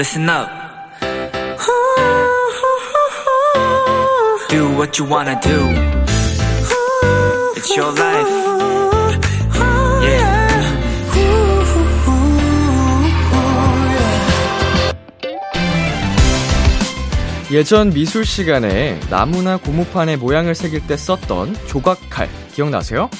listen up. Do what you wanna do. It's your life. Yeah. 예전 미술 시간에 나무나 고무판에 모양을 새길 때 썼던 조각칼 기억나세요?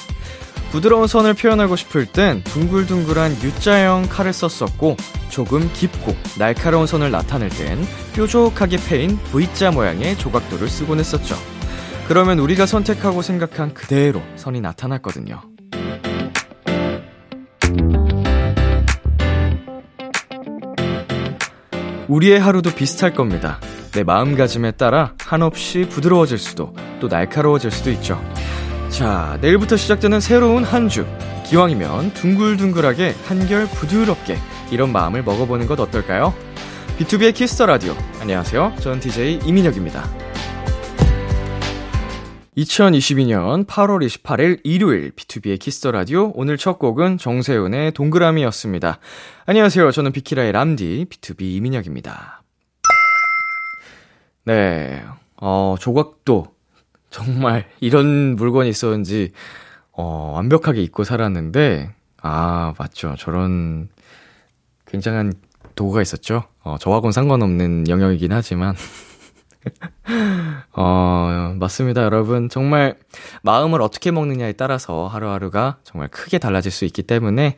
부드러운 선을 표현하고 싶을 땐 둥글둥글한 U자형 칼을 썼었고 조금 깊고 날카로운 선을 나타낼 땐 뾰족하게 패인 V자 모양의 조각도를 쓰곤 했었죠. 그러면 우리가 선택하고 생각한 그대로 선이 나타났거든요. 우리의 하루도 비슷할 겁니다. 내 마음가짐에 따라 한없이 부드러워질 수도 또 날카로워질 수도 있죠. 자, 내일부터 시작되는 새로운 한 주. 기왕이면 둥글둥글하게 한결 부드럽게 이런 마음을 먹어보는 것 어떨까요? 비투비의 키스 더 라디오. 안녕하세요. 전 DJ 이민혁입니다. 2022년 8월 28일 일요일 비투비의 키스 더 라디오. 오늘 첫 곡은 정세훈의 동그라미였습니다. 안녕하세요. 저는 비키라의 람디 B2B 이민혁입니다. 네. 어, 조각도 정말 이런 물건이 있었는지 어, 완벽하게 잊고 살았는데 아, 맞죠. 저런 굉장한 도구가 있었죠. 어, 저하고는 상관없는 영역이긴 하지만 어, 맞습니다, 여러분. 정말 마음을 어떻게 먹느냐에 따라서 하루하루가 정말 크게 달라질 수 있기 때문에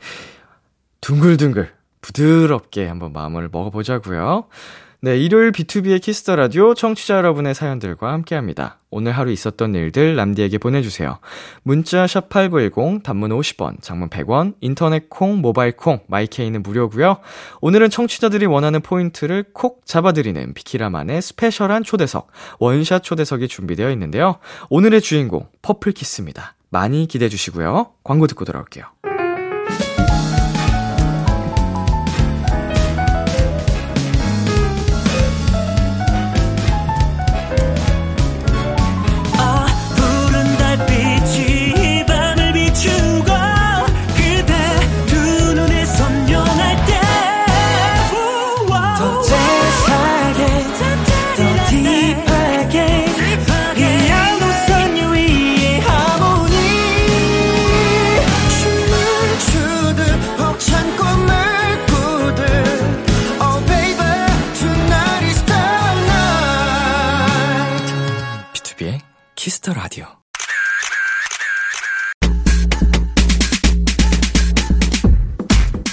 둥글둥글 부드럽게 한번 마음을 먹어보자고요. 네, 일요일 비투비의 키스 더 라디오 청취자 여러분의 사연들과 함께 합니다. 오늘 하루 있었던 일들 람디에게 보내주세요. 문자 샵8910, 단문 50원, 장문 100원, 인터넷 콩, 모바일 콩, my K는 무료고요 오늘은 청취자들이 원하는 포인트를 콕 잡아드리는 비키라만의 special한 초대석, 원샷 초대석이 준비되어 있는데요. 오늘의 주인공, 퍼플 키스입니다. 많이 기대해 주시고요. 광고 듣고 돌아올게요. 키스 더 라디오.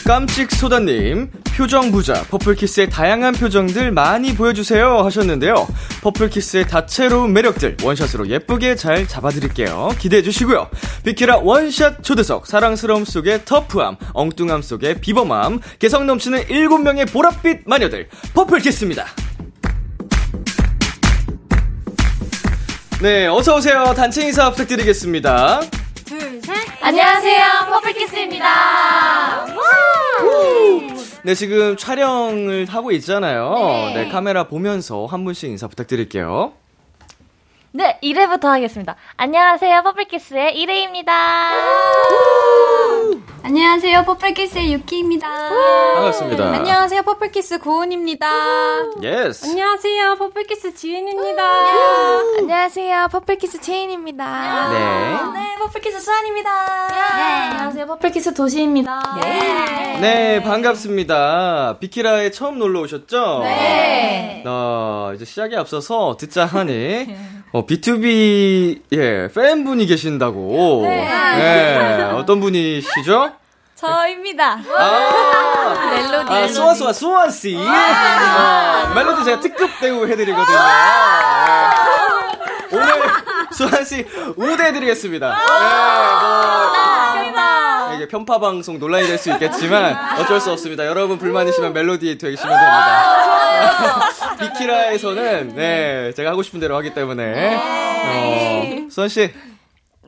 깜찍 소다님, 표정 부자, 퍼플키스의 다양한 표정들 많이 보여주세요 하셨는데요. 퍼플키스의 다채로운 매력들 원샷으로 예쁘게 잘 잡아드릴게요. 기대해 주시고요. 비키라 원샷 초대석, 사랑스러움 속의 터프함, 엉뚱함 속의 비범함, 개성 넘치는 7명의 보랏빛 마녀들, 퍼플키스입니다. 네, 어서 오세요. 단체 인사 부탁드리겠습니다. 둘, 셋. 안녕하세요. 퍼플키스입니다. 네, 지금 촬영을 하고 있잖아요. 네. 네, 카메라 보면서 한 분씩 인사 부탁드릴게요. 네, 이레부터 하겠습니다. 안녕하세요. 퍼플키스의 이레입니다. 안녕하세요. 퍼플키스의 유키입니다. 반갑습니다. 안녕하세요. 퍼플키스 고은입니다. Yes. 안녕하세요. 퍼플키스 지은입니다. 안녕하세요. 퍼플키스 채인입니다. 네. 네, 퍼플키스 수안입니다. 네. 안녕하세요. 퍼플키스 도시입니다. 네. 네, 반갑습니다. 비키라에 처음 놀러 오셨죠? 네. 어, 이제 시작에 앞서서 듣자 하니 어, B2B 예, 팬분이 계신다고. 네. 네. 어떤 분이시죠? 저입니다. 아, 멜로디. 아, 수안, 수안, 수안 씨. 어, 멜로디 제가 특급 배우 해드리거든요. 네. 오늘 수아 씨 우대해드리겠습니다. 네, 뭐, 이게 편파 방송 논란이 될 수 있겠지만 어쩔 수 없습니다. 여러분 불만이시면 멜로디 되시면 됩니다. 비키라에서는 네 제가 하고 싶은 대로 하기 때문에 어, 수아 씨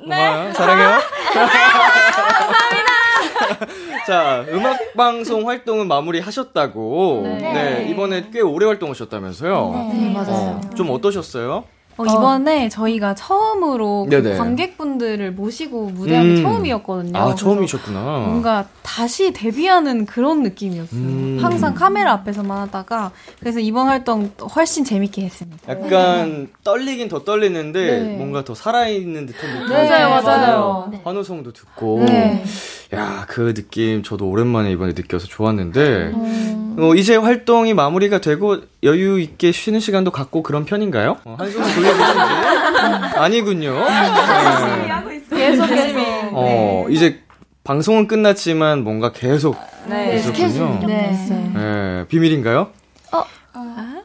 고마워요. 사랑해요. 자, 음악 방송 활동은 마무리 하셨다고. 네. 네. 이번에 꽤 오래 활동하셨다면서요? 네, 맞아요. 어, 좀 어떠셨어요? 어, 이번에 저희가 처음으로 그 네네. 관객분들을 모시고 무대한 게 음. 처음이었거든요. 아, 처음이셨구나. 뭔가 다시 데뷔하는 그런 느낌이었어요. 음. 항상 카메라 앞에서만 하다가 그래서 이번 활동 훨씬 재밌게 했습니다. 약간 떨리긴 더 떨리는데 네. 뭔가 더 살아있는 듯한 느낌이 네, 맞아요. 네. 환호성도 듣고 네. 야, 그 느낌 저도 오랜만에 이번에 느껴서 좋았는데 어, 이제 활동이 마무리가 되고 여유 있게 쉬는 시간도 갖고 그런 편인가요? 어, 한숨을 돌려보신지 아니군요. 네. 계속 계속. 어, 이제 방송은 끝났지만 뭔가 계속 네. 있었군요. 네. 네, 비밀인가요? 어. 아,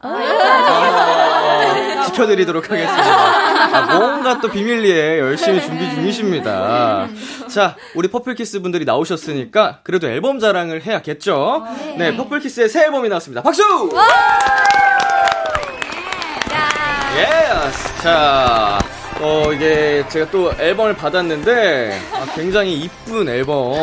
지켜드리도록 하겠습니다. 아, 뭔가 또 비밀리에 열심히 준비 중이십니다. 자, 우리 퍼플키스 분들이 나오셨으니까 그래도 앨범 자랑을 해야겠죠? 네, 퍼플키스의 새 앨범이 나왔습니다. 박수! Yes! 자, 어, 이게 제가 또 앨범을 받았는데 아, 굉장히 이쁜 앨범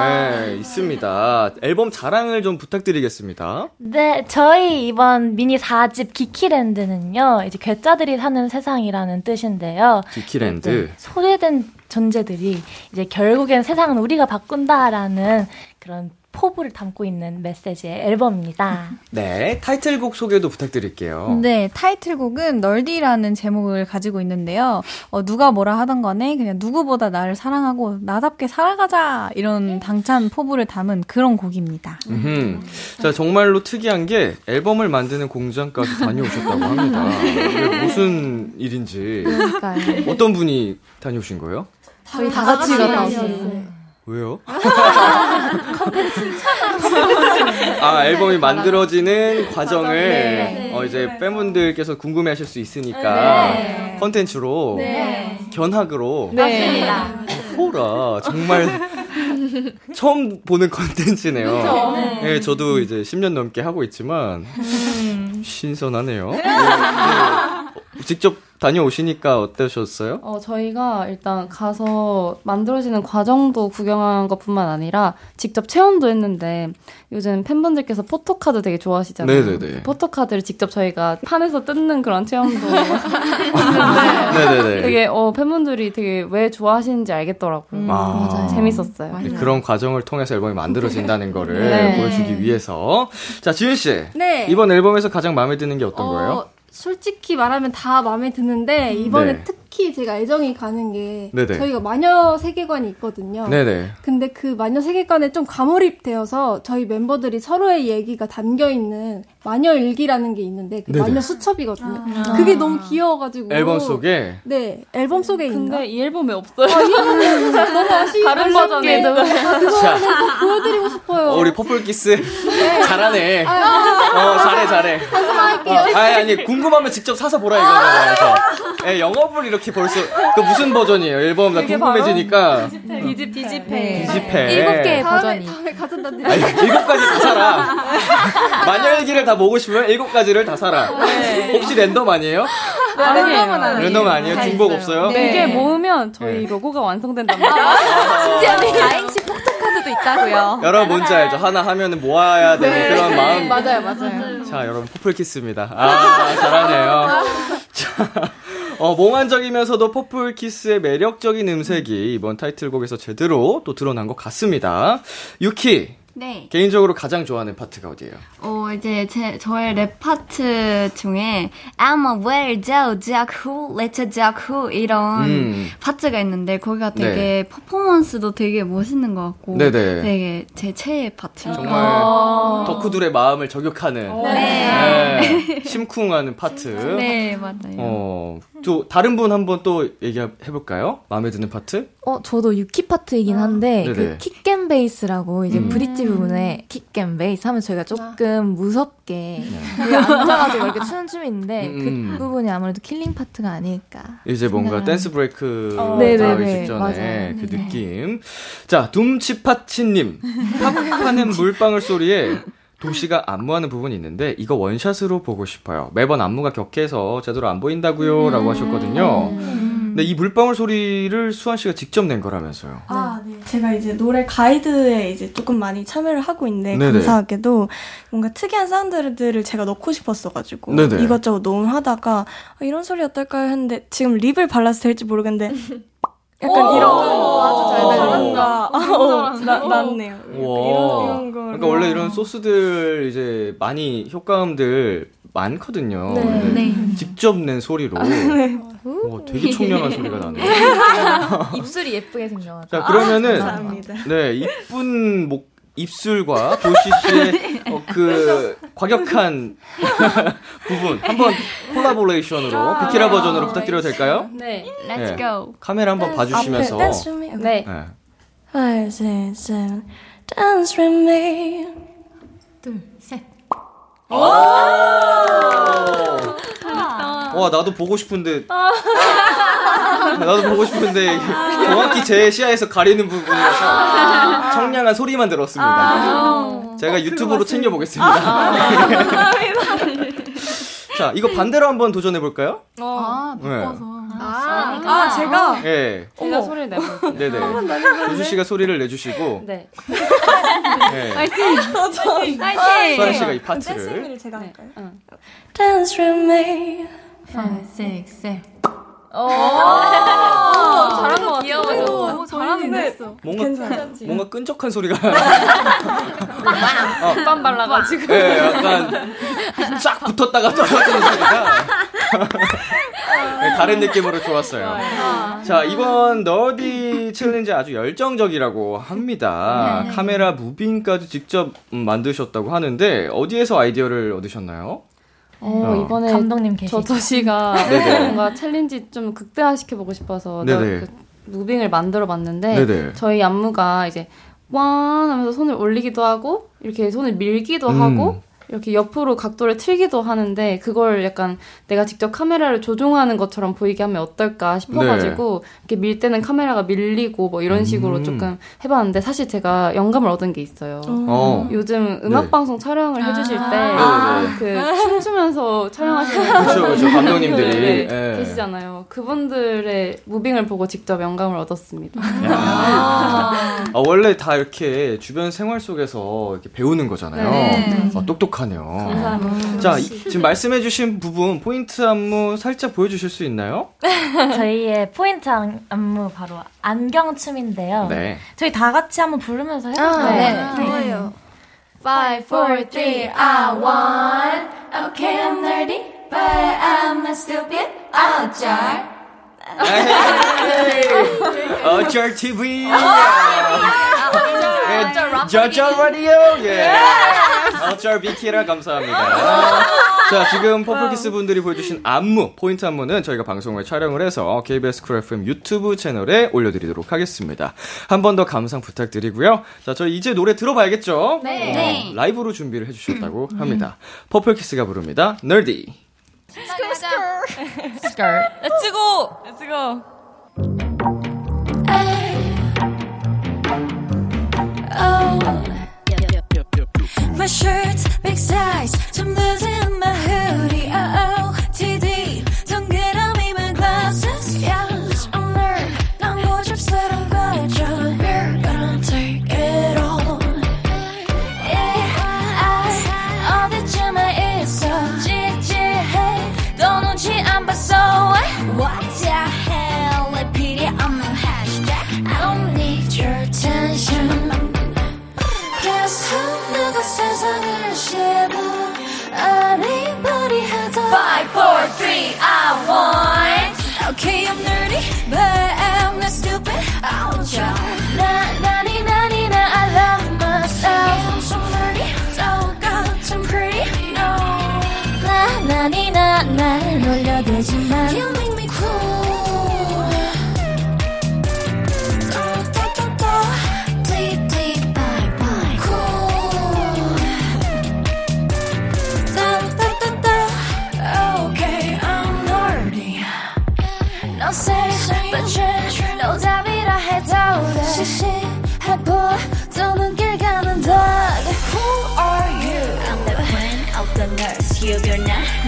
네, 있습니다. 앨범 자랑을 좀 부탁드리겠습니다. 네, 저희 이번 미니 4집 Geekyland는요, 이제 괴짜들이 사는 세상이라는 뜻인데요. Geekyland. 네, 소외된 존재들이 이제 결국엔 세상은 우리가 바꾼다라는 그런 포부를 담고 있는 메시지의 앨범입니다. 네, 타이틀곡 소개도 부탁드릴게요. 네, 타이틀곡은 널디라는 제목을 가지고 있는데요. 어, 누가 뭐라 하던 간에 그냥 누구보다 나를 사랑하고 나답게 살아가자 이런 당찬 포부를 담은 그런 곡입니다. 음흠. 자, 정말로 특이한 게 앨범을 만드는 공장까지 다녀오셨다고 합니다. 무슨 일인지. 그러니까요. 어떤 분이 다녀오신 거예요? 저희 다 같이 갔다 왔어요. 왜요? 아, 앨범이 만들어지는 과정을 네. 어, 이제 팬분들께서 궁금해 하실 수 있으니까 네. 컨텐츠로 견학으로 맞습니다. 호라 정말 처음 보는 컨텐츠네요. 네, 저도 이제 10년 넘게 하고 있지만 신선하네요. 네, 네. 직접 다녀오시니까 어떠셨어요? 어, 저희가 일단 가서 만들어지는 과정도 구경한 것 뿐만 아니라 직접 체험도 했는데 요즘 팬분들께서 포토카드 되게 좋아하시잖아요. 네네네. 포토카드를 직접 저희가 판에서 뜯는 그런 체험도 네네네. 되게 어, 팬분들이 되게 왜 좋아하시는지 알겠더라고요. 아. 맞아요. 재밌었어요. 네, 그런 과정을 통해서 앨범이 만들어진다는 거를 네. 보여주기 위해서. 자, 지윤 씨. 네. 이번 앨범에서 가장 마음에 드는 게 어떤 거예요? 어, 솔직히 말하면 다 마음에 드는데 이번에 네. 특 히 제가 애정이 가는 게 네네. 저희가 마녀 세계관이 있거든요. 네네. 근데 그 마녀 세계관에 좀 과몰입되어서 저희 멤버들이 서로의 얘기가 담겨 있는 마녀 일기라는 게 있는데 그 네네. 마녀 수첩이거든요. 그게 너무 귀여워가지고 앨범 속에 네 앨범 속에 있나? 근데 이 앨범에 없어요. 너무 아쉬워. 다른 버전에 자, 보여드리고 싶어요. 어, 우리 퍼플키스 잘하네. 어, 잘해, 잘해. 어, 아니, 아니, 궁금하면 직접 사서 보라. 예, 영업을 이렇게 벌써, 그 무슨 버전이에요? 앨범 나 궁금해지니까. 디집 디집해. 네. 디집해. 일곱 개의 다음에 버전이. 다음에 가져다 아니, 드릴게요. 일곱 가지 다 사라. 마녀일기를 다 보고 싶으면 일곱 가지를 다 사라. 혹시 랜덤 아니에요? 랜덤은 아니에요. 랜덤 아니에요? 중복 없어요? 이게 모으면 저희 네. 로고가 완성된단 말이에요. 심지어 다행시 포토카드도 있다고요. 여러분 뭔지 알죠? 하나 하면은 모아야 되는 그런 마음. 맞아요, 맞아요. 자, 여러분 퍼플키스입니다. 아, 잘하네요. 자, 어, 몽환적이면서도 퍼플키스의 매력적인 음색이 이번 타이틀곡에서 제대로 또 드러난 것 같습니다. 유키, 네. 개인적으로 가장 좋아하는 파트가 어디예요? 어, 이제 제, 저의 랩 파트 중에 I'm a well Joe Jack Who, Let a Jack Who 이런 음. 파트가 있는데 거기가 되게 네. 퍼포먼스도 되게 멋있는 것 같고 네네. 되게 제 최애 파트. 정말 어. 덕후들의 마음을 저격하는 네. 네, 심쿵하는 파트. 네, 맞아요. 어, 또 다른 분 한번 또 얘기해 볼까요? 마음에 드는 파트? 어, 저도 유키 파트이긴 한데, 네네. 그 킥앤 베이스라고 이제 음. 브릿지 부분에 킥앤 베이스 하면 저희가 조금 무섭게 여기 앉아가지고 이렇게 추는 춤이 있는데, 음. 그 부분이 아무래도 killing 파트가 아닐까. 이제 뭔가 댄스 브레이크 어. 나오기 네네네. 직전에 맞아요. 그 네네. 느낌. 자, 둠치파치님. pop하는 물방울 소리에 도시가 안무하는 부분이 있는데 이거 원샷으로 보고 싶어요. 매번 안무가 격해서 제대로 안 보인다고요. 라고 하셨거든요. 근데 이 물방울 소리를 수안 씨가 직접 낸 거라면서요. 아, 네. 제가 이제 노래 가이드에 이제 조금 많이 참여를 하고 있는데 네네. 감사하게도 뭔가 특이한 사운드들을 제가 넣고 싶었어 가지고 네네. 이것저것 녹음하다가 아, 이런 소리 어떨까요 했는데 지금 립을 발라서 될지 모르겠는데 약간 이런 아주 잘 뭔가 어, 나, 낫네요. 와. 이런 이런 거. 그러니까 원래 이런 소스들 이제 많이 효과음들 많거든요. 네. 네. 직접 낸 소리로 와, 되게 청량한 소리가 나네요. 입술이 예쁘게 생겨가지고. 자 그러면은 감사합니다. 네 이쁜 목 입술과 도시 씨의 어, 그 과격한 부분 한번 콜라보레이션으로 비키라 버전으로 부탁드려도 될까요? 네. Let's 네. go. 카메라 한번 봐주시면서 me. 네. 네. Five, six, seven. Dance with me. 둘, 셋. 와 나도 보고 싶은데. 나도 보고 싶은데 정확히 제 시야에서 가리는 부분이라서 청량한 소리만 들었습니다. 제가 유튜브로 챙겨보겠습니다. 자 이거 반대로 한번 도전해 볼까요? 아, 네. 아, 아 제가 예. 제가 소리를 내볼게요. 네네. 도시 씨가 소리를 내주시고, 네. 네. 파이팅! 수환 씨가 이 파트를. 댄스를 제가 할까요? 응. Dance with me. Five, six, seven. 잘한 것 같아요. 오, 잘하는데 뭔가 괜찮아요. 뭔가 끈적한 소리가. 땀 발라가지고. 예, 약간 쫙 붙었다가 떨어지는 소리가. 네, 다른 느낌으로 좋았어요. 자, 이번 Nerdy 챌린지 아주 열정적이라고 합니다. 카메라 무빙까지 직접 음, 만드셨다고 하는데 어디에서 아이디어를 얻으셨나요? 어, 어. 이번에 감독님 계시죠? 저 도시가. 뭔가 챌린지 좀 극대화시켜 보고 싶어서 네네. 그 무빙을 만들어 봤는데 네네. 저희 안무가 이제 완 하면서 손을 올리기도 하고 이렇게 손을 밀기도 음. 하고 이렇게 옆으로 각도를 틀기도 하는데 그걸 약간 내가 직접 카메라를 조종하는 것처럼 보이게 하면 어떨까 싶어가지고 이렇게 밀 때는 카메라가 밀리고 뭐 이런 식으로 음. 조금 해봤는데 사실 제가 영감을 얻은 게 있어요. 어. 요즘 음악 네. 방송 촬영을 해주실 네네네. 때그 춤추면서 촬영하시는 그렇죠, 그렇죠. 감독님들이 분들이 예. 계시잖아요. 그분들의 무빙을 보고 직접 영감을 얻었습니다. 야. 아, 원래 다 이렇게 주변 생활 속에서 이렇게 배우는 거잖아요. 네. 어, 똑 똑하네요. 감사합니다. 자, 이- 지금 말씀해주신 부분 포인트 안무 살짝 보여주실 수 있나요? 저희의 포인트 안- 안무 바로 안경 춤인데요. 네. 저희 다 같이 한번 부르면서 해볼까요? 네. 좋아요. Five, four, three, I want. Okay, I'm nerdy, but I'm not stupid. I'm jar. 어쩔 TV. 저저 라디오. 예. 어쩔 비키라 감사합니다. 자, 지금 퍼플키스 분들이 보여주신 안무, 포인트 안무는 저희가 방송을 촬영을 해서 KBS 쿨 FM 유튜브 채널에 올려드리도록 하겠습니다. 한 번 더 감상 부탁드리고요. 자, 저희 이제 노래 들어봐야겠죠? 네. 어, 네. 라이브로 준비를 해주셨다고 합니다. 퍼플키스가 부릅니다. Nerdy. Let's go! Let's go! my shirt's big size, so I'm losing my hoodie. Oh, oh. back.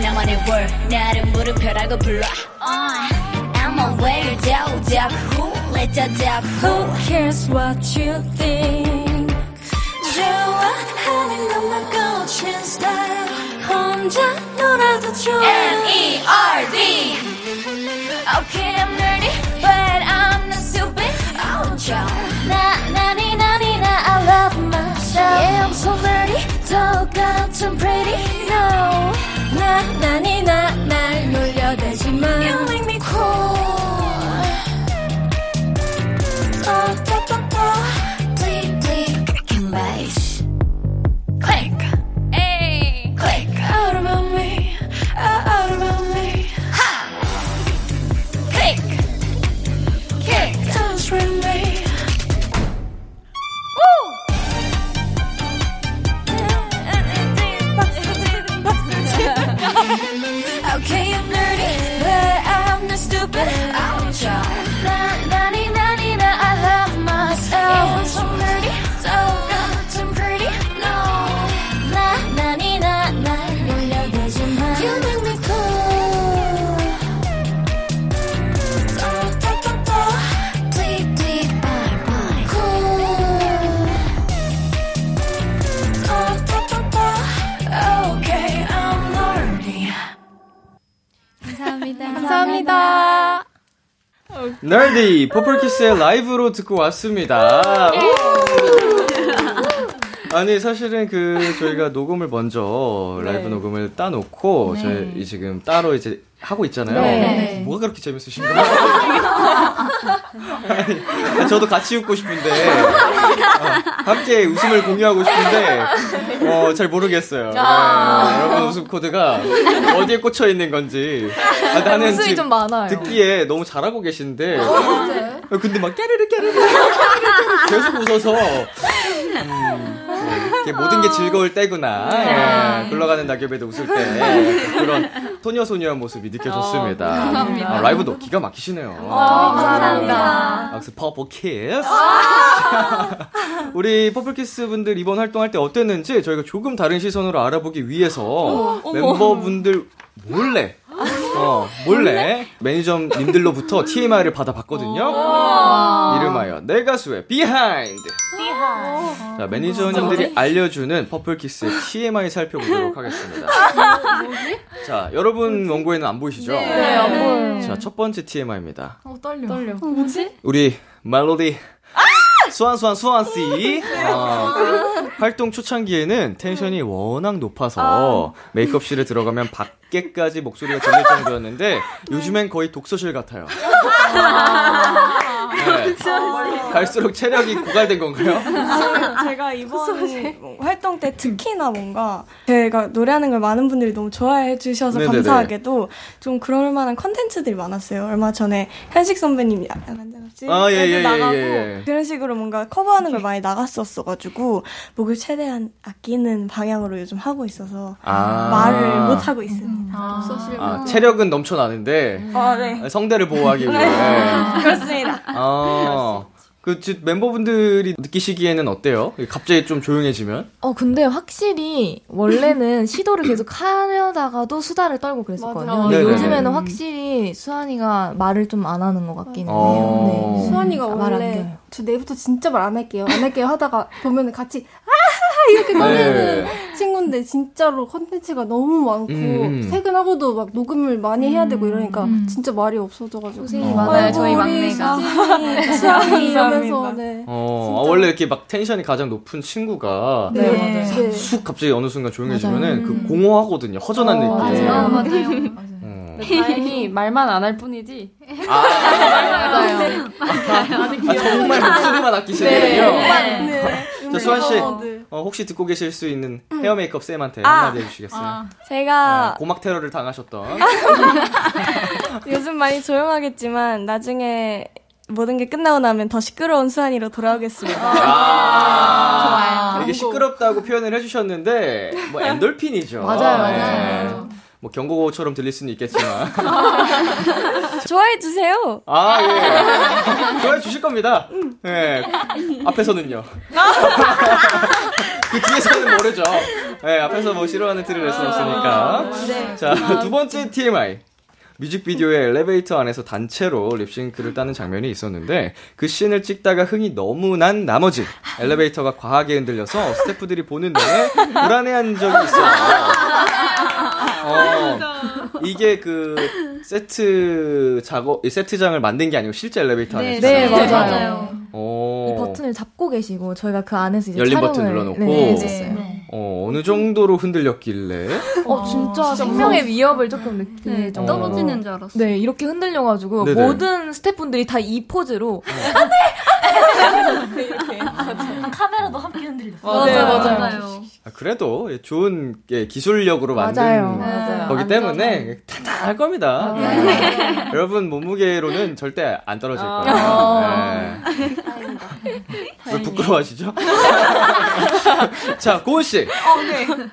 나만의 word. 나를 물음표라고 불러. Uh, I'm a weird duck, who let the duck, who cares what you think? 좋아하는 것만 꽂힌 스타일 혼자 놀아도 좋아 N-E-R-D Okay, I'm nerdy, but I'm not stupid. Oh, jar. Na na ni na ni na, I love myself. Yeah, I'm so nerdy, 똑같은 pretty. No, Ni Nerdy 퍼플키스의 라이브로 듣고 왔습니다. 아니 사실은 그 저희가 녹음을 먼저 라이브 녹음을 따놓고 저희 지금 따로 이제 하고 있잖아요. 네. 뭐가 그렇게 재밌으신가요? 아니, 저도 같이 웃고 싶은데 어, 함께 웃음을 공유하고 싶은데 어, 잘 모르겠어요. 네, 여러분 웃음 코드가 어디에 꽂혀 있는 건지 아, 나는 웃음이 지금 좀 많아요. 듣기에 너무 잘하고 계신데 어, 근데 막 깨르르 깨르르 계속 웃어서 음, 네, 모든 게 즐거울 때구나. 예, 굴러가는 낙엽에도 웃을 때 그런 소녀 소녀한 모습이 느껴졌습니다. 아, 라이브도 기가 막히시네요. 감사합니다. 박수 퍼플 키스. 우리 퍼플 키스 분들 이번 활동할 때 어땠는지 저희가 조금 다른 시선으로 알아보기 위해서 멤버분들 몰래 어, 몰래 매니저님들로부터 TMI를 받아봤거든요. 이름하여 내 가수의 비하인드. 자, 매니저님들이 알려주는 퍼플키스의 TMI 살펴보도록 하겠습니다. 자, 여러분 원고에는 안 보이시죠? 네, 안 보여요. 자, 첫 번째 TMI입니다. 어, 떨려. 떨려. 우리 멜로디 수안 수안 수안 씨 어, 활동 초창기에는 텐션이 워낙 높아서 메이크업실에 들어가면 밖 에까지 목소리가 들릴 정도였는데 요즘엔 거의 독서실 같아요. 네. 갈수록 체력이 고갈된 건가요? 제가 이번 활동 때 특히나 뭔가 제가 노래하는 걸 많은 분들이 너무 좋아해 주셔서 네네네. 감사하게도 좀 그럴 만한 컨텐츠들이 많았어요. 얼마 전에 현식 선배님이 약간 한잔없이 아, 예, 예, 예, 나가고 예. 그런 식으로 뭔가 커버하는 걸 많이 나갔었어가지고 목을 최대한 아끼는 방향으로 요즘 하고 있어서 아. 말을 못 하고 있습니다. 아, 체력은 넘쳐나는데 아, 네. 성대를 보호하기 위해. 그렇습니다. 아, 그 지- 멤버분들이 느끼시기에는 어때요? 갑자기 좀 조용해지면? 어, 근데 확실히 원래는 시도를 계속 하려다가도 수다를 떨고 그랬었거든요. 맞아요. 근데 네네네. 요즘에는 확실히 수환이가 말을 좀 안 하는 것 같기는 해요. 어. 네. 수환이가 말안 원래. 저 내일부터 진짜 말 안 할게요. 안 할게요 하다가 보면은 같이 아하하 이렇게 꺼내는 친구인데 진짜로 컨텐츠가 너무 많고 음. 퇴근하고도 막 녹음을 많이 해야 되고 이러니까 진짜 말이 없어져가지고 고생이 어. 많아요, 아이고, 저희 막내가. 수진이, 이러면서. 네. 어, 아, 원래 이렇게 막 텐션이 가장 높은 친구가 네, 네. 네. 쑥 갑자기 어느 순간 조용해지면은 그 공허하거든요. 허전한 느낌. 맞아요, 맞아요. 어. 다행히 말만 안 할 뿐이지. 아, 맞아요. 아, 정말 목소리만 아끼시는군요. 네. 자, 수환 씨, 네. 어, 혹시 듣고 계실 수 있는 헤어 메이크업 쌤한테 아. 한마디 해주시겠어요? 제가 네, 고막 테러를 당하셨던. 요즘 많이 조용하겠지만 나중에 모든 게 끝나고 나면 더 시끄러운 수환이로 돌아오겠습니다. 아, 좋아요. 이게 시끄럽다고 표현을 해주셨는데, 뭐, 엔돌핀이죠. 맞아요, 네. 맞아요. 뭐, 경고처럼 들릴 수는 있겠지만. 좋아해 주세요. 아, 예. 좋아해 주실 겁니다. 예. 앞에서는요. 그 뒤에서는 모르죠. 예, 앞에서 뭐 싫어하는 티를 낼수 없으니까. 자, 두 번째 TMI. 뮤직비디오에 엘리베이터 안에서 단체로 립싱크를 따는 장면이 있었는데 그 씬을 찍다가 흥이 너무 난 나머지 엘리베이터가 과하게 흔들려서 스태프들이 보는 내내 불안해한 적이 있어요. 어, 이게 그 세트 작업, 이 세트장을 만든 게 아니고 실제 엘리베이터 안에서 네, 촬영한 맞아요. 거예요. 어. 이 버튼을 잡고 계시고 저희가 그 안에서 이제 열린 촬영을 버튼 눌러놓고 네, 했었어요. 어, 어느 정도로 흔들렸길래 어 진짜 생명의 위협을 조금 느끼게 네, 좀 떨어지는 줄 알았어요. 네 이렇게 흔들려가지고 네네. 모든 스태프분들이 다 이 포즈로 카메라도 함께 흔들렸어. 맞아요, 맞아요. 맞아요. 아, 그래도 예, 기술력으로 맞아요. 맞아요. 거기 안 때문에 탄탄할 겁니다. 네. 여러분 몸무게로는 절대 안 떨어질 아. 거예요. 네. 왜 부끄러워하시죠? 자, 고은 씨.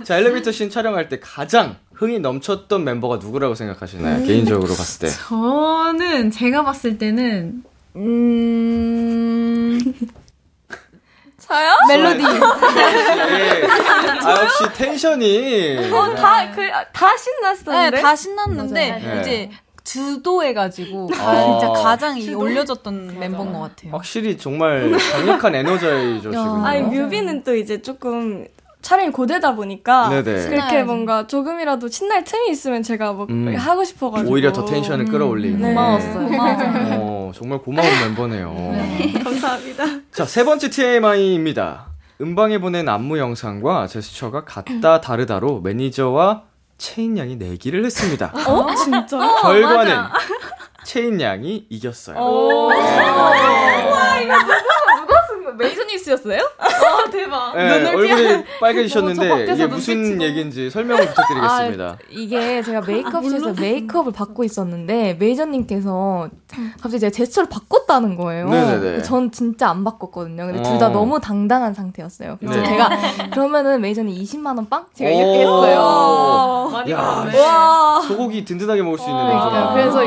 자, 엘리베이터 씬 촬영할 때 가장 흥이 넘쳤던 멤버가 누구라고 생각하시나요? 개인적으로 봤을 때. 저는 제가 봤을 때는 음 저요? 멜로디. 예. 아, 역시 텐션이. 어, 다, 그, 다 신났었는데? 네, 다 신났는데 맞아요. 이제 주도해가지고 아. 진짜 가장 이 올려줬던 멤버인 것 같아요. 확실히 정말 강력한 에너자이저시군요. 아니 뮤비는 또 이제 조금 촬영이 고되다 보니까 네네. 그렇게 신나야지. 뭔가 조금이라도 신날 틈이 있으면 제가 뭐 음. 하고 싶어가지고 오히려 더 텐션을 끌어올리는. 네. 고마웠어요. 어, 정말 고마운 멤버네요. 감사합니다. 자, 세 번째 TMI입니다. 음방에 보낸 안무 영상과 제스처가 같다 다르다로 매니저와 채인 양이 내기를 했습니다. 어? 진짜? 결과는 채인 양이 이겼어요. 와, 이거? 매니저님 쓰였어요? 와, 대박. 네, 얼굴이 저 빨개지셨는데 이게 눈 무슨. 얘기인지 설명을 부탁드리겠습니다. 아, 이게 제가 메이크업실에서 메이크업을 받고 있었는데 메이저님께서 갑자기 제가 제스처를 바꿨다는 거예요. 네네네. 전 진짜 안 바꿨거든요. 근데 둘다 어. 너무 당당한 상태였어요. 그래서 네. 제가 그러면은 메이저님 20만 원 빵? 제가 오. 이렇게 했어요. 야, 와. 소고기 든든하게 먹을 수 있는. 멤버가. 그래서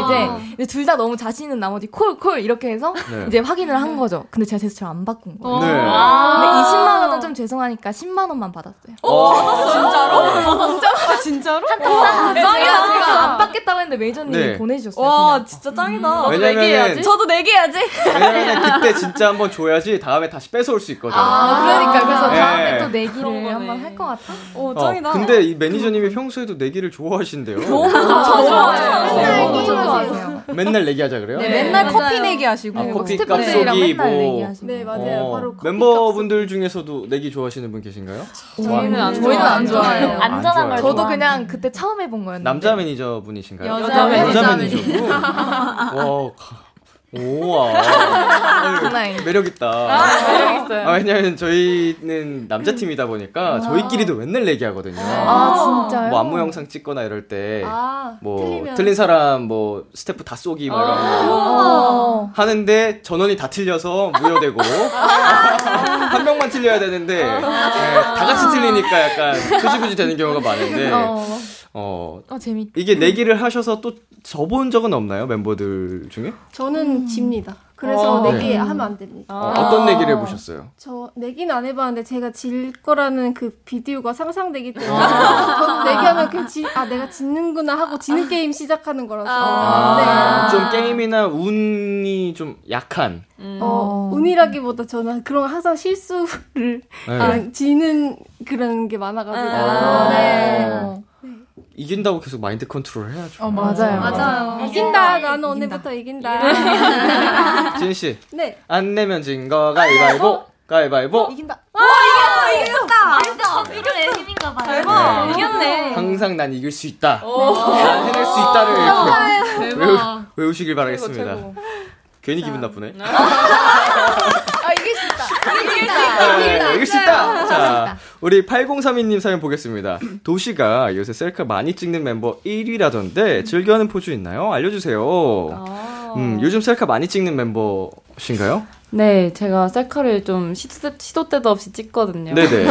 이제 둘 다 너무 자신 있는 나머지 콜 콜 이렇게 해서 네. 이제 확인을 한 거죠. 근데 제가 제스처를 안 바꾼 거예요. 네. 근데 20만 원은 좀 죄송하니까 10만 원만 받았어요. 어. 진짜로? 진짜? 아, 진짜로? 아, 짱이다. 제가 안 받겠다고 했는데 메이저님이 네. 보내주셨어요. 와 그냥. 진짜 짱이다. 왜냐면은 저도 내기해야지. 왜냐면 그때 진짜 한번 줘야지 다음에 다시 뺏어올 수 있거든요. 아, 그러니까 그래서 네. 다음에 또 내기를 한번 할 것 같아. 오 어, 짱이다. 근데 이 매니저님이 평소에도 내기를 좋아하신대요. 너무 좋아해요. 네. 너무 좋아하세요. 맨날 내기하자 그래요? 네, 맨날 커피 내기 하시고 아, 커피 스태프들이랑 값 맨날 뭐. 내기 하시고. 네, 맞아요. 어, 바로 커피 멤버분들 중에서도 내기 좋아하시는 분 계신가요? 저희는 안 저희는 안 좋아해요. 안전한 걸 저도. 그냥 그때 처음 해본 거였는데. 남자 매니저 분이신가요? 여자 매니저. 매니저 분. 와, 가- 우와. 장난 아니에요. 매력 있다. 매력 있어요. 아, 왜냐면 저희는 남자 팀이다 보니까 저희끼리도 맨날 얘기하거든요. 아, 진짜요? 뭐 안무 영상 찍거나 이럴 때. 아, 뭐 틀리면. 틀린 사람 뭐 스태프 다 쏘기 뭐 이런 거 어. 하는데 전원이 다 틀려서 무효되고 한 명만 틀려야 되는데 네, 다 같이 틀리니까 약간 흐지부지 되는 경우가 많은데 어. 어 어, 재밌다. 이게 내기를 하셔서 또 져본 적은 없나요 멤버들 중에 저는 집니다. 그래서 어. 내기 네. 하면 안 됩니다. 어, 어떤 내기를 해보셨어요? 저 내기는 안 해봤는데 제가 질 거라는 그 비디오가 상상되기 때문에 저는 내기하면 그냥 지, 아 내가 짓는구나 하고 지는 게임 시작하는 거라서 아, 네. 좀 게임이나 운이 좀 약한 어, 운이라기보다 저는 그런 항상 실수를 네. 지는 그런 게 많아가지고 아. 네. 어. 이긴다고 계속 마인드 컨트롤 해야죠. 어, 맞아요. 맞아요. 이긴다 나는 오늘부터 이긴다 진 씨, 네 안 내면 진 거 가위바위보, 가위바위보. 이긴다. 이게 힘인가 봐요. 대박. 이겼네. 항상 난 이길 수 있다. 난 해낼 수 있다를 이렇게 외우, 외우시길 바라겠습니다. 괜히 기분 나쁘네. 아, 이길 수 있다. 이길 수 있다. 네, 이길 수 있다. 자, 우리 8032님 사연 보겠습니다. 도시가 요새 셀카 많이 찍는 멤버 1위라던데 즐겨하는 포즈 있나요? 알려주세요. 음, 요즘 셀카 많이 찍는 멤버신가요? 네, 제가 셀카를 좀 시도, 때- 시도 때도 없이 찍거든요. 네네.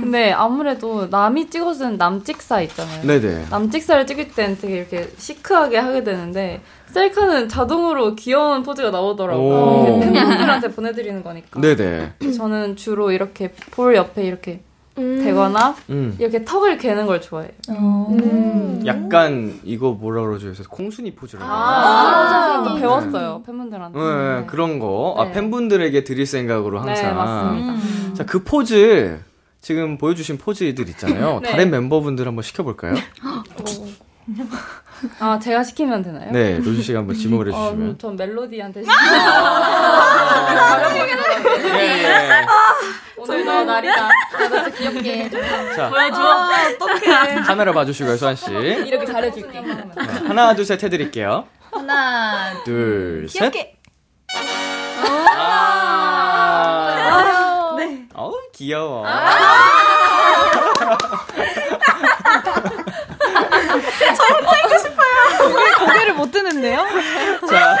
근데 아무래도 남이 찍어주는 남찍사 있잖아요. 네네. 남찍사를 찍을 땐 되게 이렇게 시크하게 하게 되는데 셀카는 자동으로 귀여운 포즈가 오. 나오더라고요. 팬분들한테 보내드리는 거니까. 네네. 저는 주로 이렇게 볼 옆에 이렇게 되거나 음. 이렇게 턱을 괴는 걸 좋아해요. 약간 이거 뭐라 그러죠? 그래서 콩순이 포즈라고. 아, 맞아요. 네. 배웠어요 팬분들한테. 네, 그런 거. 아, 네. 팬분들에게 드릴 생각으로 항상. 네, 맞습니다. 자, 그 포즈, 지금 보여주신 포즈들 있잖아요. 네. 다른 멤버분들 한번 시켜볼까요? 아 제가 시키면 되나요? 네, 로지 씨가 한번 지목을 어, 해주시면. 음, 전 멜로디한테 예, 예. 오늘도 날이다. 나도 귀엽게. 자, 보여줘. 어떡해. 카메라 봐주시고요, 수환 씨. 이렇게 잘해줄게. 네, 하나, 둘, 셋 해드릴게요. 하나, 둘, 셋. 귀엽게. 아, 네. 어우, 귀여워. 저 혼자 있고 싶어요. 고개, 고개를 못 드는데요? 자,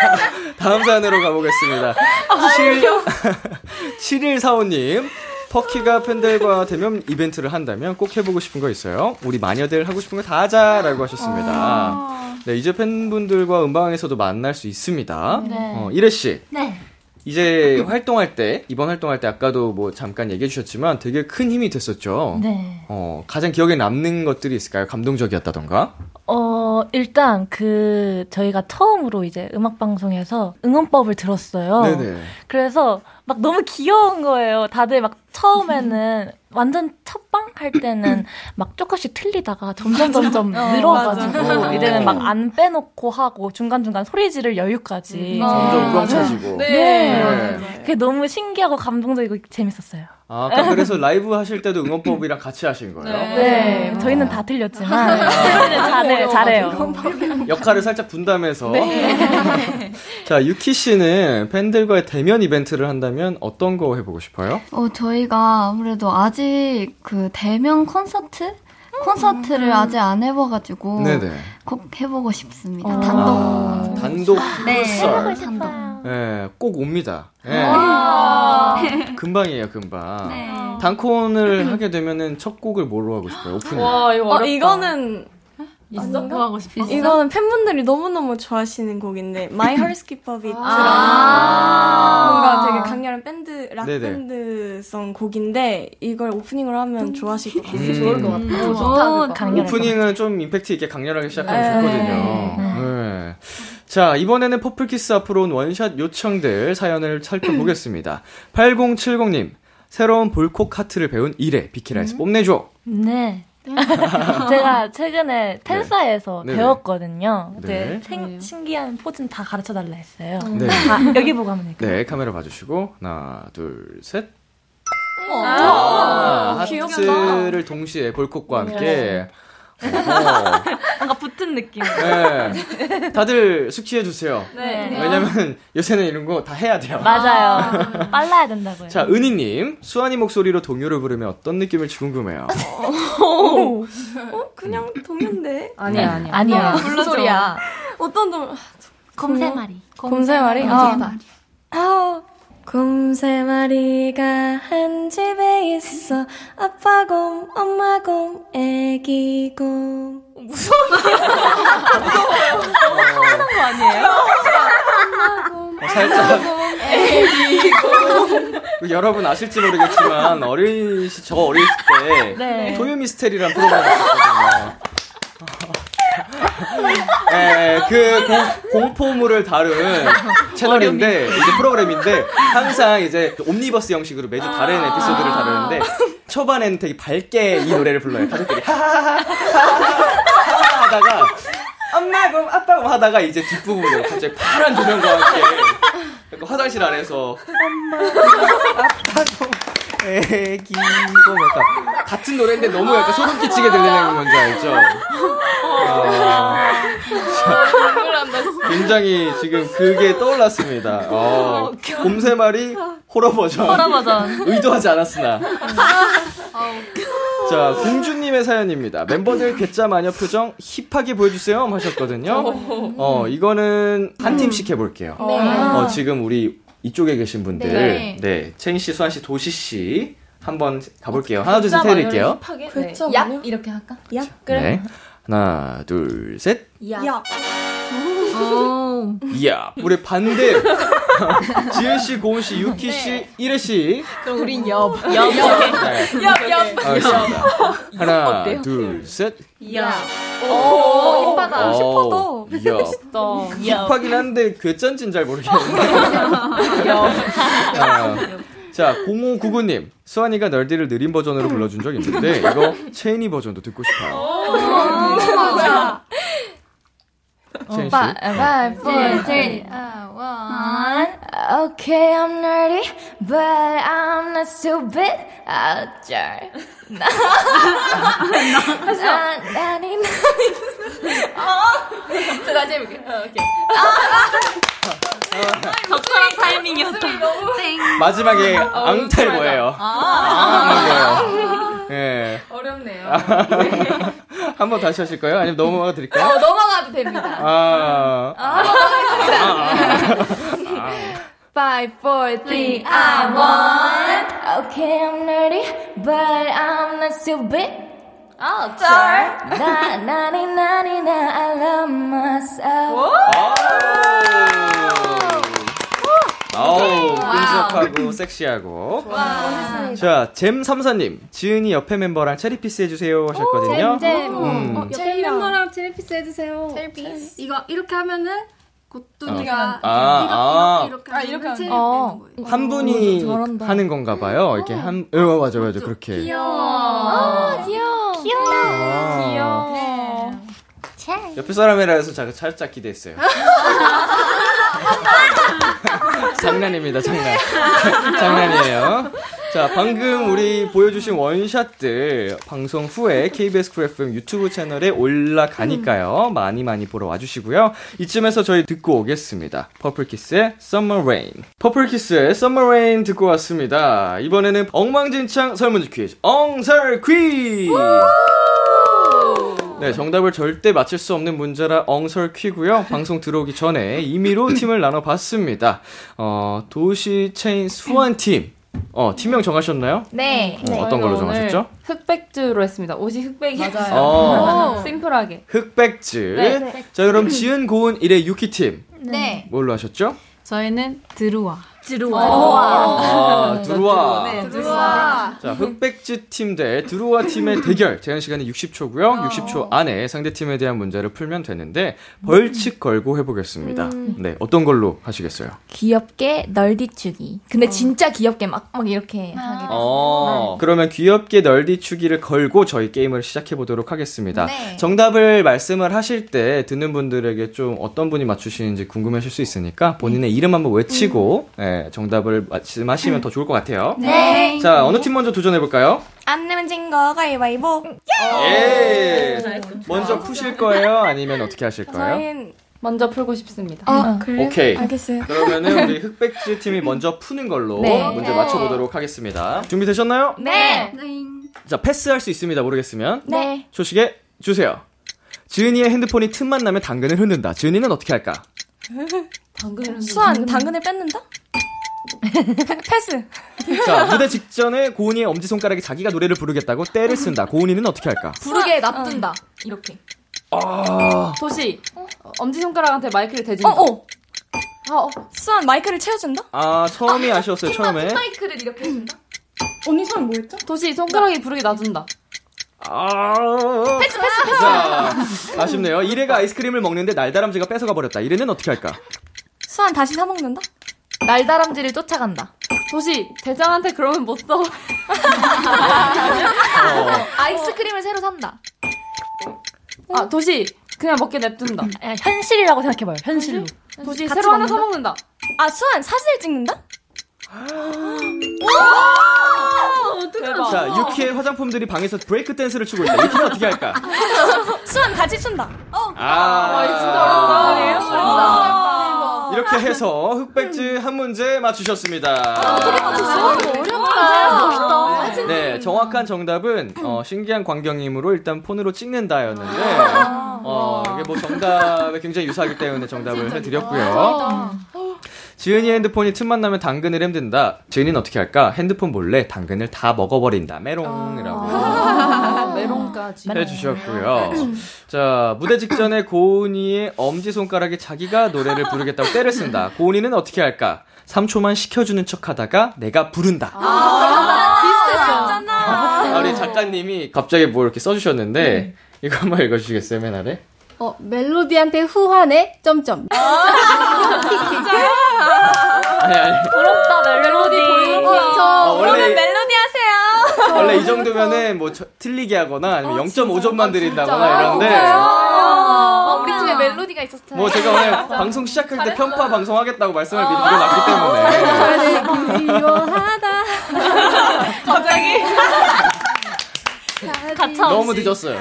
다음 사연으로 가보겠습니다. 아, 칠- 귀여워. 7145님. 퍼키가 팬들과 대면 이벤트를 한다면 꼭 해보고 싶은 거 있어요? 우리 마녀들 하고 싶은 거 다 하자라고 하셨습니다. 아. 네, 이제 팬분들과 음방에서도 만날 수 있습니다. 네. 어, 이래 씨. 네. 이제 활동할 때, 이번 활동할 때 아까도 뭐 잠깐 얘기해 주셨지만 되게 큰 힘이 됐었죠. 네. 어, 가장 기억에 남는 것들이 있을까요? 감동적이었다던가? 어, 일단 그 저희가 처음으로 이제 음악 방송에서 응원법을 들었어요. 네네. 그래서 막 너무 귀여운 거예요. 다들 막 처음에는 완전 첫방 할 때는 막 조금씩 틀리다가 점점 점점 어, 늘어가지고 맞아. 이제는 막 안 빼놓고 하고 중간 중간 소리 지를 여유까지 점점 우렁차지고. 네. 네. 그게 너무 신기하고 감동적이고 재밌었어요. 아, 아까 그래서 라이브 하실 때도 응원법이랑 같이 하신 거예요? 네, 저희는 다 틀렸지만 잘해, 잘해요. 역할을 살짝 분담해서. 네. 자, 유키 씨는 팬들과의 대면 이벤트를 한다면 어떤 거 해보고 싶어요? 어, 저희가 아무래도 아직 그 대면 콘서트? 콘서트를 아직 안 해봐가지고 네네. 꼭 해보고 싶습니다. 아, 단독. 단독 네, 콘서트. 단독. 네, 꼭 옵니다. 네. 와. 금방이에요, 금방. 네. 단콘을 하게 되면은 첫 곡을 뭐로 하고 싶어요? 오프닝. 와 이거 어. 이거는 있어? 그거 하고 싶어? 이거는 팬분들이 너무너무 좋아하시는 곡인데 My Heart Skip a Beat랑 아. 뭔가 되게 강렬한 밴드 락 네네. 밴드성 곡인데 이걸 오프닝으로 하면 좋아하실 것 같아요. 음. 좋을 것 같아요. 어, 좋다. 오프닝은 좀 임팩트 있게 강렬하게 시작하면 네. 좋거든요. 네. 자, 이번에는 퍼플키스 앞으로 온 원샷 요청들 사연을 살펴보겠습니다. 8070님, 새로운 볼콕 카트를 배운 1회 비키라에서 뽐내줘. 네. 제가 최근에 텐사에서 네네. 배웠거든요. 네. 네. 생, 신기한 포즈는 다 가르쳐 달라 했어요. 네. 다 여기 보고 하면 될까요? 네, 카메라 봐주시고, 하나, 둘, 셋. 아, 아, 귀엽다. 하트를 동시에 볼콕과 함께. 어허. 뭔가 붙은 느낌. 네. 다들 숙지해 주세요. 네. 왜냐면 요새는 이런 거 다 해야 돼요. 맞아요. 빨라야 된다고요. 자, 은희 님, 수환이 목소리로 동요를 부르면 어떤 느낌일지 궁금해요. 어, 그냥 동요인데. 아니야, 아니야. 아니야. 무슨 소리야? 어떤 동 곰새마리. 곰새마리? 곰새마리. 아. 아. 곰새마리가 한 집에 있어 아빠 곰, 엄마 곰, 애기 곰 무서워 하는 거 아니에요? 어, 살짝. 그 여러분 아실지 모르겠지만 어린 시, 저 어릴 때 네. 소유 미스테리라는 프로그램이 있었거든요. 네, 그 공, 공포물을 다룬 채널인데 이제 프로그램인데 항상 이제 옴니버스 형식으로 매주 다른 에피소드를 다루는데 초반에는 되게 밝게 이 노래를 불러요. 가족들이 하하하하 하다가 엄마 곰 아빠 곰 하다가 이제 뒷부분으로 갑자기 파란 조명과 함께 화장실 안에서 엄마 아빠 곰 애기 곰 약간 같은 노래인데 너무 약간 소름 끼치게 들리는 건지 알죠? 아, 자, 굉장히 지금 그게 떠올랐습니다. 어, 곰새말이 호러 버전. 호러 버전. 의도하지 않았으나. 자, 공주님의 사연입니다. 멤버들 괴짜 마녀 표정 힙하게 보여주세요 하셨거든요. 어, 이거는 한 팀씩 해볼게요. 네. 어, 지금 우리 이쪽에 계신 분들. 네. 네. 채인 씨, 수환 씨, 도시 씨. 한번 가볼게요. 하나, 둘, 셋 해드릴게요. 괴짜 약? 이렇게 할까? 약? 네. 하나, 둘, 셋. 약. 이야. 우리 반대, 지은 씨, 고은 씨, 유키 씨, 이래 씨. 그럼 우린 옆. 네. 옆. 알겠습니다. 하나, 어때요? 둘, 셋. 야. 오, 힙하다. 오, 야. 힙하긴 한데 괴짠진 잘 모르겠는데. 아, 자, 0599님. 수안이가 Nerdy를 느린 버전으로 불러준 적 있는데 이거 채인이 버전도 듣고 싶어요. 채인 씨. Five, four, three, one. Okay, I'm nerdy, but I'm not stupid. I'll try. 나니 나니. 저 다시 해볼게요. 어, 오케이절한 타이밍이었다. 마지막에 어, 앙탈. 뭐예요? 아. 앙이에요. 예. 어렵네요. 한번 다시 하실까요? 아니면 넘어가 드릴까요? 어, 넘어가도 됩니다. 아. Five, four, three, I want. Okay, I'm nerdy, but I'm not stupid. Na na ni na ni na. I love myself. 아우, 끈적하고 섹시하고. 자, 잼34님. 지은이 옆에 멤버랑 체리피스 해주세요 하셨거든요. 잼잼. 음. 어, 옆에 멤버랑 체리 peace 해주세요. 체리 peace. 이거 이렇게 하면은 곧두니가 아, 아. 이렇게 아, 하면 이렇게 하면 체리 어. 되는 거예요. 한 분이 잘한다. 하는 건가 봐요. 이렇게 한, 어, 맞아, 맞아. 그렇게. 아, 귀여워. 귀여워. 아. 귀여워. 옆에 사람이라 해서 제가 살짝 기대했어요. 장난입니다, 장난. 장난이에요. 자, 방금 우리 보여주신 원샷들 방송 후에 KBS 쿨 FM 유튜브 채널에 올라가니까요. 많이 많이 보러 와주시고요. 이쯤에서 저희 듣고 오겠습니다. 퍼플키스의 Summer Rain. 퍼플키스의 Summer Rain 듣고 왔습니다. 이번에는 엉망진창 설문지 퀴즈, 엉설 퀴즈! 네, 정답을 절대 맞힐 수 없는 문제라 엉설 퀴고요. 방송 들어오기 전에 임의로 팀을 나눠봤습니다. 어, 도시 채인 수안 팀. 어, 팀명 정하셨나요? 네. 어, 어떤 걸로 정하셨죠? 흑백즈로 했습니다. 옷이 흑백이. 맞아요. 어. 심플하게. 흑백즈. 네. 자, 그럼 지은, 고은, 일의 유키 팀. 네. 뭘로 하셨죠? 저희는 드루 아. 아, 두루와. 네, 드루아. 자, 흑백즈 팀대 두루와 팀의 대결. 제한 시간이 60초고요. 60초 안에 상대 팀에 대한 문제를 풀면 되는데 벌칙 걸고 해보겠습니다. 네, 어떤 걸로 하시겠어요? 귀엽게 널디추기. 근데 진짜 귀엽게 막, 막 이렇게 하기로 어, 그러면 귀엽게 널디추기를 걸고 저희 게임을 시작해 보도록 하겠습니다. 네. 정답을 말씀을 하실 때 듣는 분들에게 좀 어떤 분이 맞추시는지 궁금하실 수 있으니까 본인의 이름 한번 외치고 예, 정답을 말씀하시면 더 좋을 것 같아요. 네. 자, 어느 팀 먼저 도전해 볼까요? 안 내면 진 거 가위바위보. 예. 먼저 푸실 거예요? 아니면 어떻게 하실 거예요? 저희는 먼저 풀고 싶습니다. 아, 그래요? 오케이. 알겠어요. 그러면은 우리 흑백지 팀이 먼저 푸는 걸로 네. 문제 맞춰보도록 하겠습니다. 준비되셨나요? 네. 자, 패스할 수 있습니다. 모르겠으면. 네. 초식에 주세요. 지은이의 핸드폰이 틈만 나면 당근을 흔든다. 지은이는 어떻게 할까? 수환 당근을 뺏는다? 패스. 자, 무대 직전에 고은이의 엄지 손가락이 자기가 노래를 부르겠다고 때를 쓴다. 고은이는 어떻게 할까? 부르게 놔둔다. 이렇게. 아, 도시. 엄지 손가락한테 마이크를 대진다. 어, 어. 아, 어. 수환 마이크를 채워준다? 아, 처음이 아 쉬웠어요, 처음에. 마이크를 이렇게 해준다? 언니 손 뭐였죠? 도시 손가락이 부르게 놔준다. 아, 패스, 패스, 패스. 자, 아쉽네요. 이래가 아이스크림을 먹는데 날다람쥐가 뺏어가 버렸다. 이래는 어떻게 할까? 수환 다시 사 먹는다? 날다람쥐를 쫓아간다. 도시 대장한테 그러면 못 써. 어, 아이스크림을 새로 산다. 아 도시 그냥 먹게 냅둔다. 아, 현실이라고 생각해봐요. 현실로. 도시 같이 새로 하나 먹는다? 사 먹는다. 아, 수환 사진을 찍는다? 대박. 자, 유키의 화장품들이 방에서 브레이크 댄스를 추고 있다. 유키는 어떻게 할까? 수환 같이 춘다. 어. 아, 어렵다. 이렇게 해서 흑백즈 한 문제 맞추셨습니다. 어렵다. 멋있다. 네, 정확한 정답은 어, 신기한 광경임으로 일단 폰으로 찍는다였는데 어, 이게 뭐 정답에 굉장히 유사하기 때문에 정답을 해드렸고요. 지은이 핸드폰이 틈만 나면 당근을 힘든다. 지은이는 어떻게 할까? 핸드폰 몰래 당근을 다 먹어버린다. 메롱이라고. 메론까지. 해주셨고요. 자, 무대 직전에 고은이의 엄지 손가락에 자기가 노래를 부르겠다고 때를 쓴다. 고은이는 어떻게 할까? 3초만 시켜주는 척 하다가 내가 부른다. 비슷했어. 아, 우리 작가님이 갑자기 뭐 이렇게 써주셨는데, 이거 한번 읽어주시겠어요, 맨 아래? 어, 멜로디한테 후하네? 점점. 아니, 아니. 부럽다, 멜로디. 어, 저 어, 원래, 멜로디 하세요. 원래 이 정도면은 뭐 저- 틀리게 하거나 아니면 0.5점만 드린다거나 아, 이러는데, 어, 우리 팀에 멜로디가 있었어요. 뭐 제가 오늘 방송 시작할 때 편파 방송하겠다고 말씀을 미리 드려놨기 때문에. 그리워하다. 갑자기. 너무 늦었어요.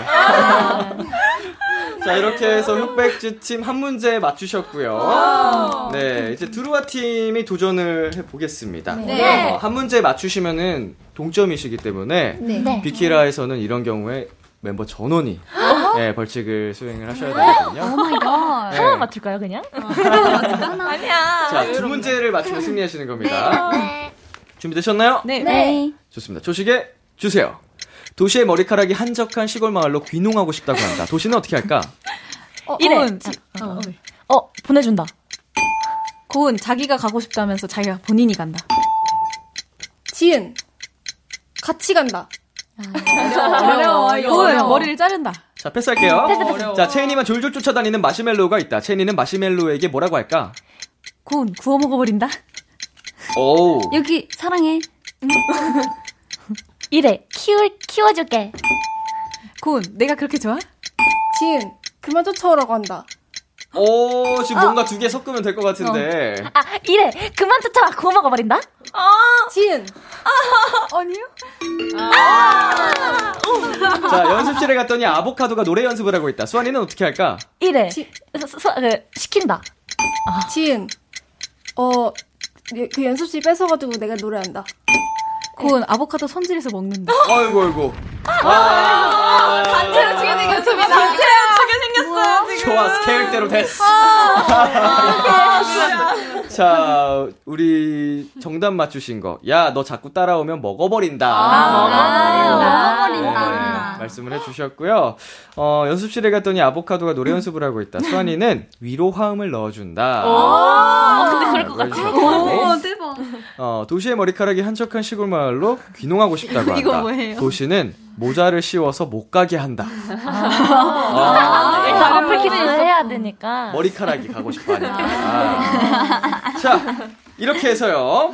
자, 이렇게 해서 흑백즈 팀 한 문제 맞추셨고요. 네, 이제 드루와 팀이 도전을 해보겠습니다. 네. 어, 한 문제 맞추시면은 동점이시기 때문에 네. 비키라에서는 이런 경우에 멤버 전원이 네, 벌칙을 수행을 하셔야 되거든요. Oh my god. 네. 하나 맞출까요, 그냥? 아니야. 자, 두 문제를 맞추면 승리하시는 겁니다. 준비되셨나요? 네. 네. 좋습니다. 조식에 주세요. 도시의 머리카락이 한적한 시골 마을로 귀농하고 싶다고 한다. 도시는 어떻게 할까? 이래. 고은, 어, 어, 보내준다. 고은 자기가 가고 싶다면서 자기가 본인이 간다. 지은. 같이 간다. 어려워. 고은 머리를 자른다. 자, 패스할게요. 자, 체인이만 졸졸 쫓아다니는 마시멜로우가 있다. 체인이는 마시멜로우에게 뭐라고 할까? 고은 구워 먹어버린다. 오. 여기 사랑해. 이래. 키울, 키워줄게. 고은 내가 그렇게 좋아? 지은. 그만 쫓아오라고 한다. 오, 지금 뭔가 두 개 섞으면 될 것 같은데. 아, 이래. 그만 쫓아. 구워 먹어버린다? 지은. 아니요. 자, 연습실에 갔더니 아보카도가 노래 연습을 하고 있다. 수환이는 어떻게 할까? 이래. 지- 서- 서- 그, 시킨다. 지은. 어, 그 연습실 뺏어가지고 내가 노래한다. 고은 아보카도 손질해서 먹는다. 아이고, 아이고. 아, 단체로 어떻게 생겼습니다. 단체로 어떻게 생겼어요, 지금. 좋아, 스케일대로 됐어. 자, 우리 정답 맞추신 거. 야, 너 자꾸 따라오면 먹어버린다. 아, 네, 먹어버린다. 말씀을 해주셨고요. 어, 연습실에 갔더니 아보카도가 노래 연습을 하고 있다. 수환이는 위로 화음을 넣어준다. 어, 근데 그럴 것 네, 같아. 어, 도시의 머리카락이 한적한 시골 마을로 귀농하고 싶다고 한다. 이거 뭐예요? 도시는 모자를 씌워서 못 가게 한다. 아, 일단 어플키스 해야 되니까. 머리카락이 가고 싶어 하니까. 아. 자, 이렇게 해서요.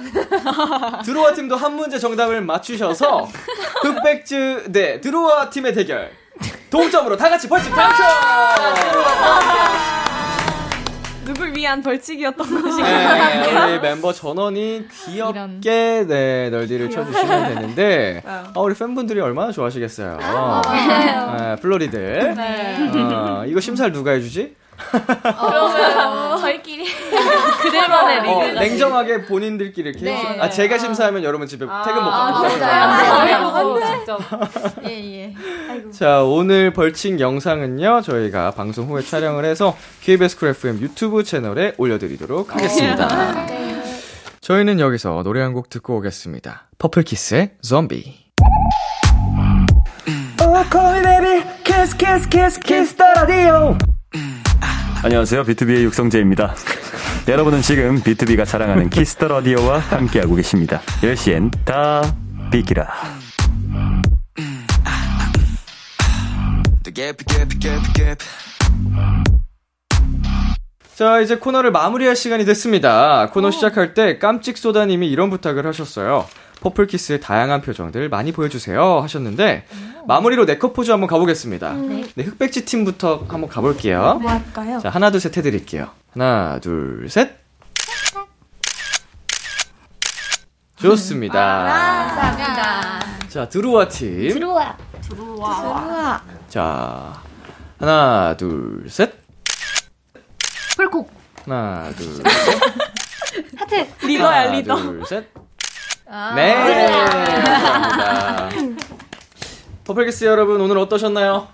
드로아 팀도 한 문제 정답을 맞추셔서 흑백즈 네 드로아 팀의 대결 동점으로 다 같이 벌칙 당첨. 누굴 위한 벌칙이었던 것이 네, 우리 멤버 전원이 귀엽게 네 널디를 쳐주시면 되는데 아, 우리 팬분들이 얼마나 좋아하시겠어요. 네, 플로리들. 어, 이거 심사를 누가 해주지? 그러면 저희끼리 그들만의 어, 리그가. 냉정하게 본인들끼리 이렇게. 네. 아, 제가 심사하면 여러분 집에 퇴근 못 아, 가고 진짜요? 가시는 아, 직접. 예, 예. 자, 오늘 벌칙 영상은요, 저희가 방송 후에 촬영을 해서 KBS 쿨 FM 유튜브 채널에 올려드리도록 하겠습니다. 저희는 여기서 노래 한 곡 듣고 오겠습니다. 퍼플키스의 좀비. 안녕하세요. 비투비의 육성재입니다. 여러분은 지금 비투비가 자랑하는 키스 더 라디오와 함께하고 계십니다. 10시엔 다 비키라. 자, 이제 코너를 마무리할 시간이 됐습니다. 코너 시작할 때 깜찍 소다님이 이런 부탁을 하셨어요. 퍼플키스의 다양한 표정들 많이 보여주세요 하셨는데 마무리로 네컷 포즈 한번 가보겠습니다. 네, 흑백즈 팀부터 한번 가볼게요. 뭐 할까요? 자, 하나, 둘, 셋 해드릴게요. 하나, 둘, 셋. 좋습니다. 감사합니다. 자, 드루와 팀. 드루와. 드루와. 자, 하나, 둘, 셋. 펄콕. 하나, 둘, 셋. 하트. 리더야, 하나, 리더. 둘, 셋. 네. 감사합니다. 퍼플키스 여러분, 오늘 어떠셨나요?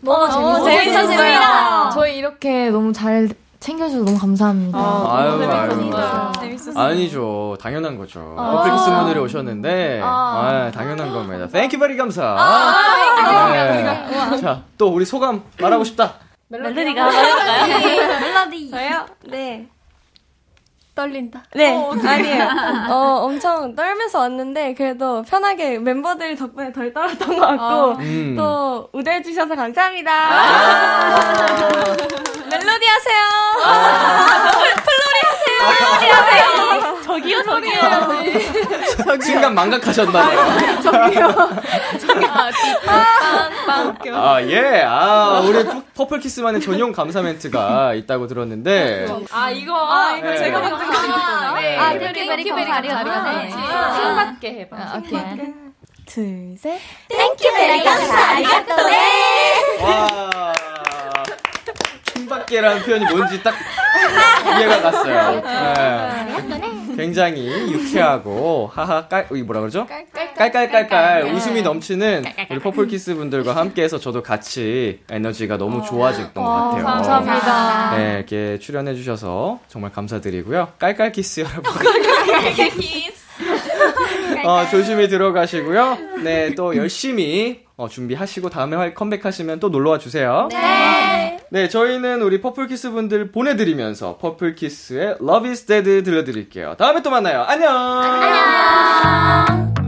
너무 재밌었어요. 저희 이렇게 너무 잘 챙겨주셔서 너무 감사합니다. 아 유, 아유. 있었어요. 아니죠. 당연한 거죠. 아. 퍼플키스 분들이 오셨는데, 아. 아, 당연한 겁니다. Thank you very 감사. 아, 네. 감사. 자, 또 우리 소감 말하고 싶다. 멜로디가 말해볼까요? 멜로디. 저요? 네. 떨린다. 네, 아니에요. 어, 엄청 떨면서 왔는데, 그래도 편하게 멤버 덕분에 덜 떨었던 것 같고, 음. 또, 우대해 주셔서 감사합니다. 멜로디 하세요! 플로리 하세요! 플로리 하세요! 저기요, 저기요. 순간 망각하셨나봐요. 저기요. 빵빵. 아, 예. 아, 우리 퍼- 퍼플 키스만의 전용 감사 멘트가 있다고 들었는데. 아 이거 아, 이거 네. 제가 만든 거니까. 네. 아, thank you very 감사합니다. 감사합니다. 네. 킹받게 해봐. 아, 오케이. 둘, 셋. Thank you very 감사. ありがとうね. 와. 킹받게라는 표현이 뭔지 딱 이해가 갔어요. 네. 굉장히 유쾌하고 하하 깔, 이 뭐라 그러죠? 깔깔깔깔 웃음이 넘치는 우리 퍼플키스 분들과 함께해서 저도 같이 에너지가 너무 좋아졌던 것 같아요. 감사합니다. 네, 이렇게 출연해 주셔서 정말 감사드리고요. 깔깔키스 여러분. 어, 조심히 들어가시고요. 네, 또 열심히 어, 준비하시고 다음에 할 컴백하시면 또 놀러와 주세요. 네. 네, 저희는 우리 퍼플키스 분들 보내드리면서 퍼플키스의 Love is Dead 들려드릴게요. 다음에 또 만나요. 안녕! 안녕.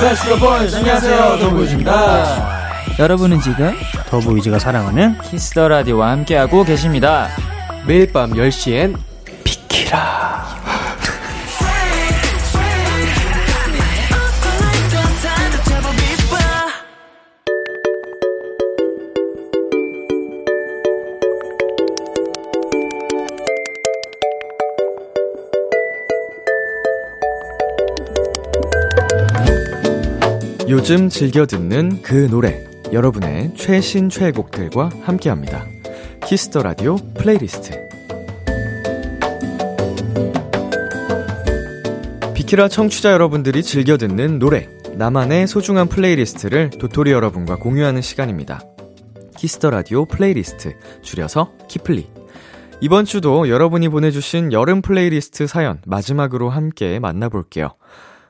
베스트 보이즈 안녕하세요 더보이즈입니다 여러분은 지금 더보이즈가 사랑하는 키스 더 라디오와 함께하고 계십니다. 매일 밤 10시엔 비키라. 요즘 즐겨 듣는 그 노래 여러분의 최신 최애곡들과 함께합니다. 키스 더 라디오 플레이리스트. 비키라 청취자 여러분들이 즐겨 듣는 노래 나만의 소중한 플레이리스트를 도토리 여러분과 공유하는 시간입니다. 키스 더 라디오 플레이리스트 줄여서 키플리. 이번 주도 여러분이 보내주신 여름 플레이리스트 사연 마지막으로 함께 만나볼게요.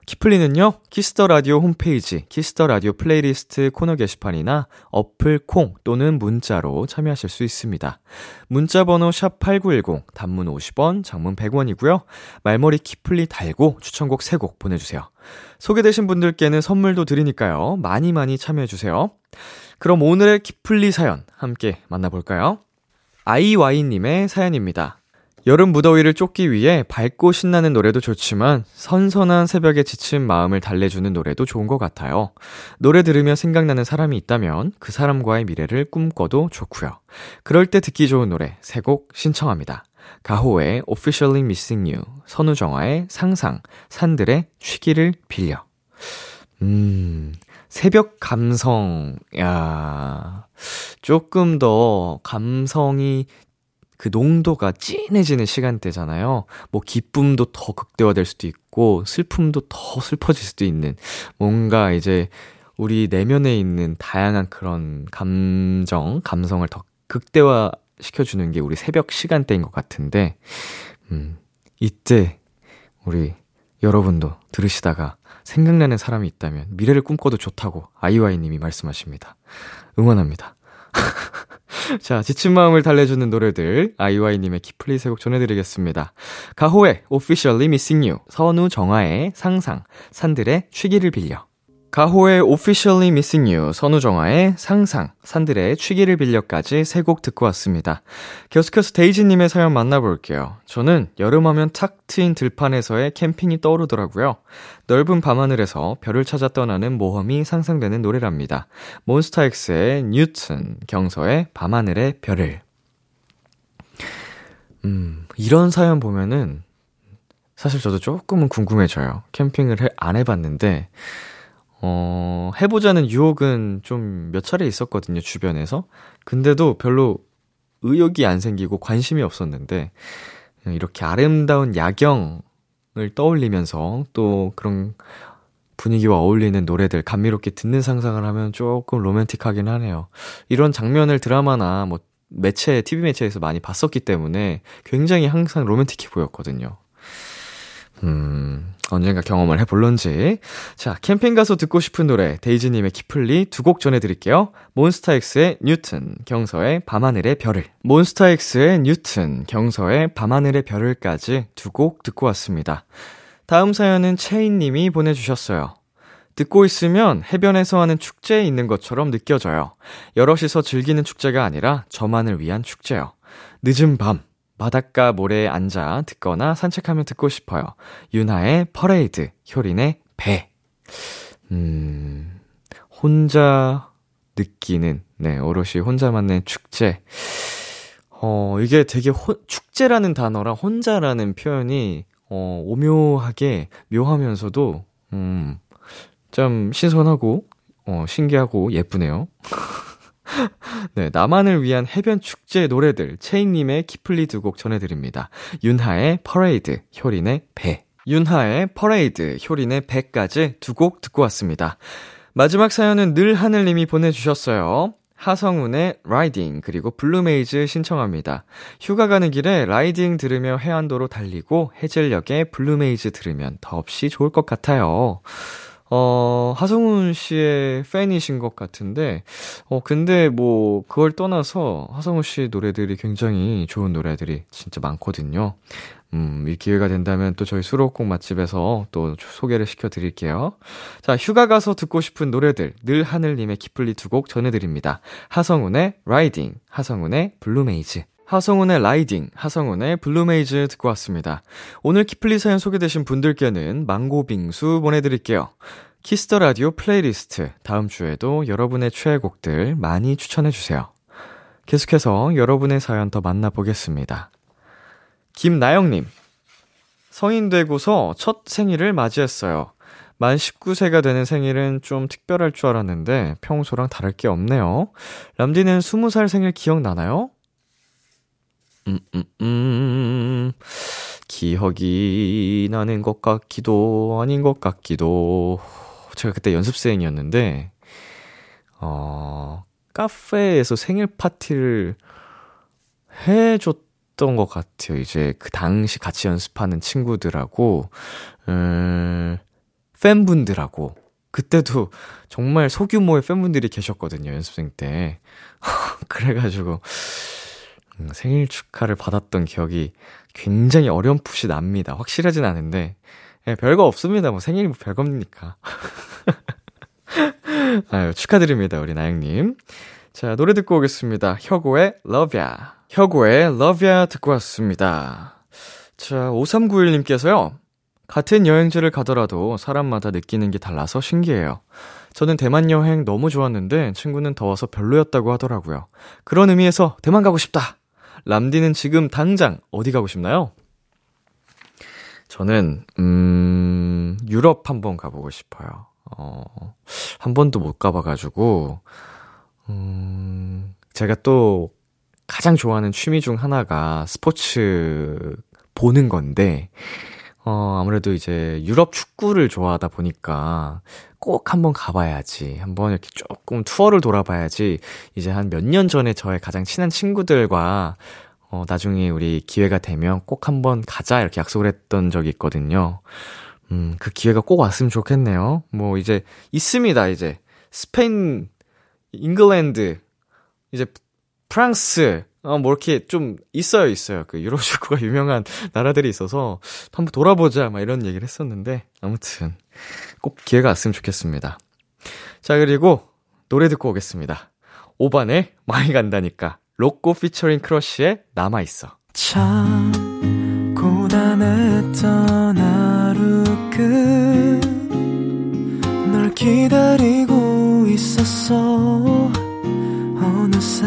키플리는요, Kiss the Radio 홈페이지, Kiss the Radio playlist 코너 게시판이나 어플 콩 또는 문자로 참여하실 수 있습니다. 문자 번호 샵8910, 단문 50원, 장문 100원이고요. 말머리 키플리 달고 추천곡 3곡 보내주세요. 소개되신 분들께는 선물도 드리니까요. 많이 많이 참여해주세요. 그럼 오늘의 키플리 사연 함께 만나볼까요? 아이와이님의 사연입니다. 여름 무더위를 쫓기 위해 밝고 신나는 노래도 좋지만 선선한 새벽에 지친 마음을 달래주는 노래도 좋은 것 같아요. 노래 들으며 생각나는 사람이 있다면 그 사람과의 미래를 꿈꿔도 좋고요. 그럴 때 듣기 좋은 노래 세 곡 신청합니다. 가호의 Officially Missing You, 선우정아의 상상, 산들의 쉬기를 빌려. 음, 새벽 감성, 야, 조금 더 감성이 그 농도가 진해지는 시간대잖아요. 뭐 기쁨도 더 극대화될 수도 있고 슬픔도 더 슬퍼질 수도 있는 뭔가 이제 우리 내면에 있는 다양한 그런 감정, 감성을 더 극대화 시켜주는 게 우리 새벽 시간대인 것 같은데, 음, 이때 우리 여러분도 들으시다가 생각나는 사람이 있다면 미래를 꿈꿔도 좋다고 아이와이 님이 말씀하십니다. 응원합니다. 자, 지친 마음을 달래주는 노래들, 아이와이님의 키플리 세곡 전해드리겠습니다. 가호의 Officially Missing You, 선우 정아의 상상, 산들의 취기를 빌려. 가호의 Officially Missing You, 선우정아의 상상, 산들의 취기를 빌려까지 세 곡 듣고 왔습니다. 계속해서 데이지님의 사연 만나볼게요. 저는 여름하면 탁 트인 들판에서의 캠핑이 떠오르더라고요. 넓은 밤하늘에서 별을 찾아 떠나는 모험이 상상되는 노래랍니다. 몬스타엑스의 뉴튼, 경서의 밤하늘의 별을. 음, 이런 사연 보면은 사실 저도 조금은 궁금해져요. 캠핑을 해, 안 해봤는데, 어, 해보자는 유혹은 좀 몇 차례 있었거든요, 주변에서. 근데도 별로 의욕이 안 생기고 관심이 없었는데, 이렇게 아름다운 야경을 떠올리면서 또 그런 분위기와 어울리는 노래들 감미롭게 듣는 상상을 하면 조금 로맨틱하긴 하네요. 이런 장면을 드라마나 뭐 매체, TV 매체에서 많이 봤었기 때문에 굉장히 항상 로맨틱해 보였거든요. 음, 언젠가 경험을 해볼런지. 자, 캠핑 가서 듣고 싶은 노래, 데이지님의 키플리 두 곡 전해드릴게요. MONSTA X의 Newton, 경서의 밤하늘의 별을. MONSTA X의 Newton, 경서의 밤하늘의 별을까지 두 곡 듣고 왔습니다. 다음 사연은 채인님이 보내주셨어요. 듣고 있으면 해변에서 하는 축제에 있는 것처럼 느껴져요. 여럿이서 즐기는 축제가 아니라 저만을 위한 축제요. 늦은 밤, 바닷가 모래에 앉아 듣거나 산책하며 듣고 싶어요. 윤하의 퍼레이드, 효린의 배. 음, 혼자 느끼는, 네, 오롯이 혼자만 낸 축제. 어, 이게 되게 호, 축제라는 단어랑 혼자라는 표현이, 어, 오묘하게, 묘하면서도, 음, 좀 신선하고, 어, 신기하고 예쁘네요. 네, 나만을 위한 해변 축제 노래들 체인님의 키플리 두 곡 전해드립니다. 윤하의 Parade, 효린의 BAE. 윤하의 Parade, 효린의 BAE까지 두 곡 듣고 왔습니다. 마지막 사연은 늘 하늘님이 보내주셨어요. 하성운의 Riding 그리고 Blue Maze 신청합니다. 휴가 가는 길에 Riding 들으며 해안도로 달리고 해질녘에 Blue Maze 들으면 더없이 좋을 것 같아요. 어, 하성운 씨의 팬이신 것 같은데, 어, 근데 뭐, 그걸 떠나서 하성운 씨 노래들이 굉장히 좋은 노래들이 진짜 많거든요. 음, 이 기회가 된다면 또 저희 수록곡 맛집에서 또 소개를 시켜드릴게요. 자, 휴가 가서 듣고 싶은 노래들, 늘 하늘님의 키플리 두 곡 전해드립니다. 하성운의 Riding, 하성운의 Blue Maze. 하성운의 Riding, 하성운의 Blue Maze 듣고 왔습니다. 오늘 키플리 사연 소개되신 분들께는 망고 빙수 보내드릴게요. Kiss the Radio playlist, 다음 주에도 여러분의 최애곡들 많이 추천해주세요. 계속해서 여러분의 사연 더 만나보겠습니다. 김나영님, 성인 되고서 첫 생일을 맞이했어요. 만 19세가 되는 생일은 좀 특별할 줄 알았는데 평소랑 다를 게 없네요. 람디는 20살 생일 기억나나요? 음. 기억이 나는 것 같기도 아닌 것 같기도. 제가 그때 연습생이었는데, 어, 카페에서 생일 파티를 해줬던 것 같아요. 이제 그 당시 같이 연습하는 친구들하고, 음, 팬분들하고. 그때도 정말 소규모의 팬분들이 계셨거든요, 연습생 때. 그래가지고, 음, 생일 축하를 받았던 기억이 굉장히 어렴풋이 납니다. 확실하진 않은데, 예, 별거 없습니다. 뭐 생일이 뭐 별겁니까. 아유, 축하드립니다, 우리 나영님. 자, 노래 듣고 오겠습니다. 혁오의 Ya. 혁오의 Ya 듣고 왔습니다. 자, 5391님께서요. 같은 여행지를 가더라도 사람마다 느끼는 게 달라서 신기해요. 저는 대만 여행 너무 좋았는데 친구는 더워서 별로였다고 하더라고요. 그런 의미에서 대만 가고 싶다! 람디는 지금 당장 어디 가고 싶나요? 저는, 음, 유럽 한번 가보고 싶어요. 어, 한 번도 못 가봐가지고, 음, 제가 또 가장 좋아하는 취미 중 하나가 스포츠 보는 건데, 어, 아무래도 이제 유럽 축구를 좋아하다 보니까 꼭 한번 가봐야지. 한번 이렇게 조금 투어를 돌아봐야지. 이제 한 몇 년 전에 저의 가장 친한 친구들과 어, 나중에 우리 기회가 되면 꼭 한번 가자. 이렇게 약속을 했던 적이 있거든요. 음, 그 기회가 꼭 왔으면 좋겠네요. 뭐 이제 있습니다. 이제 스페인, 잉글랜드 이제 프랑스, 어, 뭐 이렇게 좀 있어요, 있어요. 그 유럽 축구가 유명한 나라들이 있어서 한번 돌아보자, 막 이런 얘기를 했었는데, 아무튼 꼭 기회가 왔으면 좋겠습니다. 자, 그리고 노래 듣고 오겠습니다. 5반에 많이 간다니까. 로꼬 피처링 크러쉬의 남아있어. 참 고단했던 하루 끝널 기다리고 있었어 어느새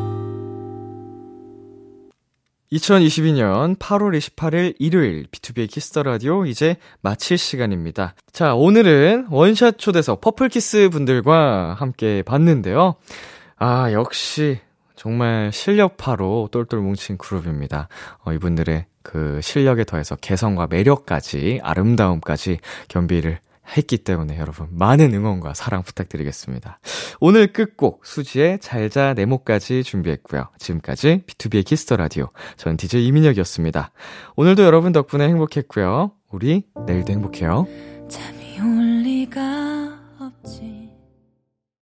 2022년 8월 28일 일요일 B2B의 키스터 라디오 이제 마칠 시간입니다. 자, 오늘은 one shot 초대석 PURPLE KISS 분들과 함께 봤는데요. 아, 역시 정말 실력파로 똘똘 뭉친 그룹입니다. 어, 이분들의 그 실력에 더해서 개성과 매력까지 아름다움까지 겸비를 했기 때문에 여러분 많은 응원과 사랑 부탁드리겠습니다. 오늘 끝곡 수지의 잘자 내 몫까지 준비했고요. 지금까지 B2B의 키스터 라디오 전 DJ 이민혁이었습니다. 오늘도 여러분 덕분에 행복했고요. 우리 내일도 행복해요. 잠이 올 리가 없지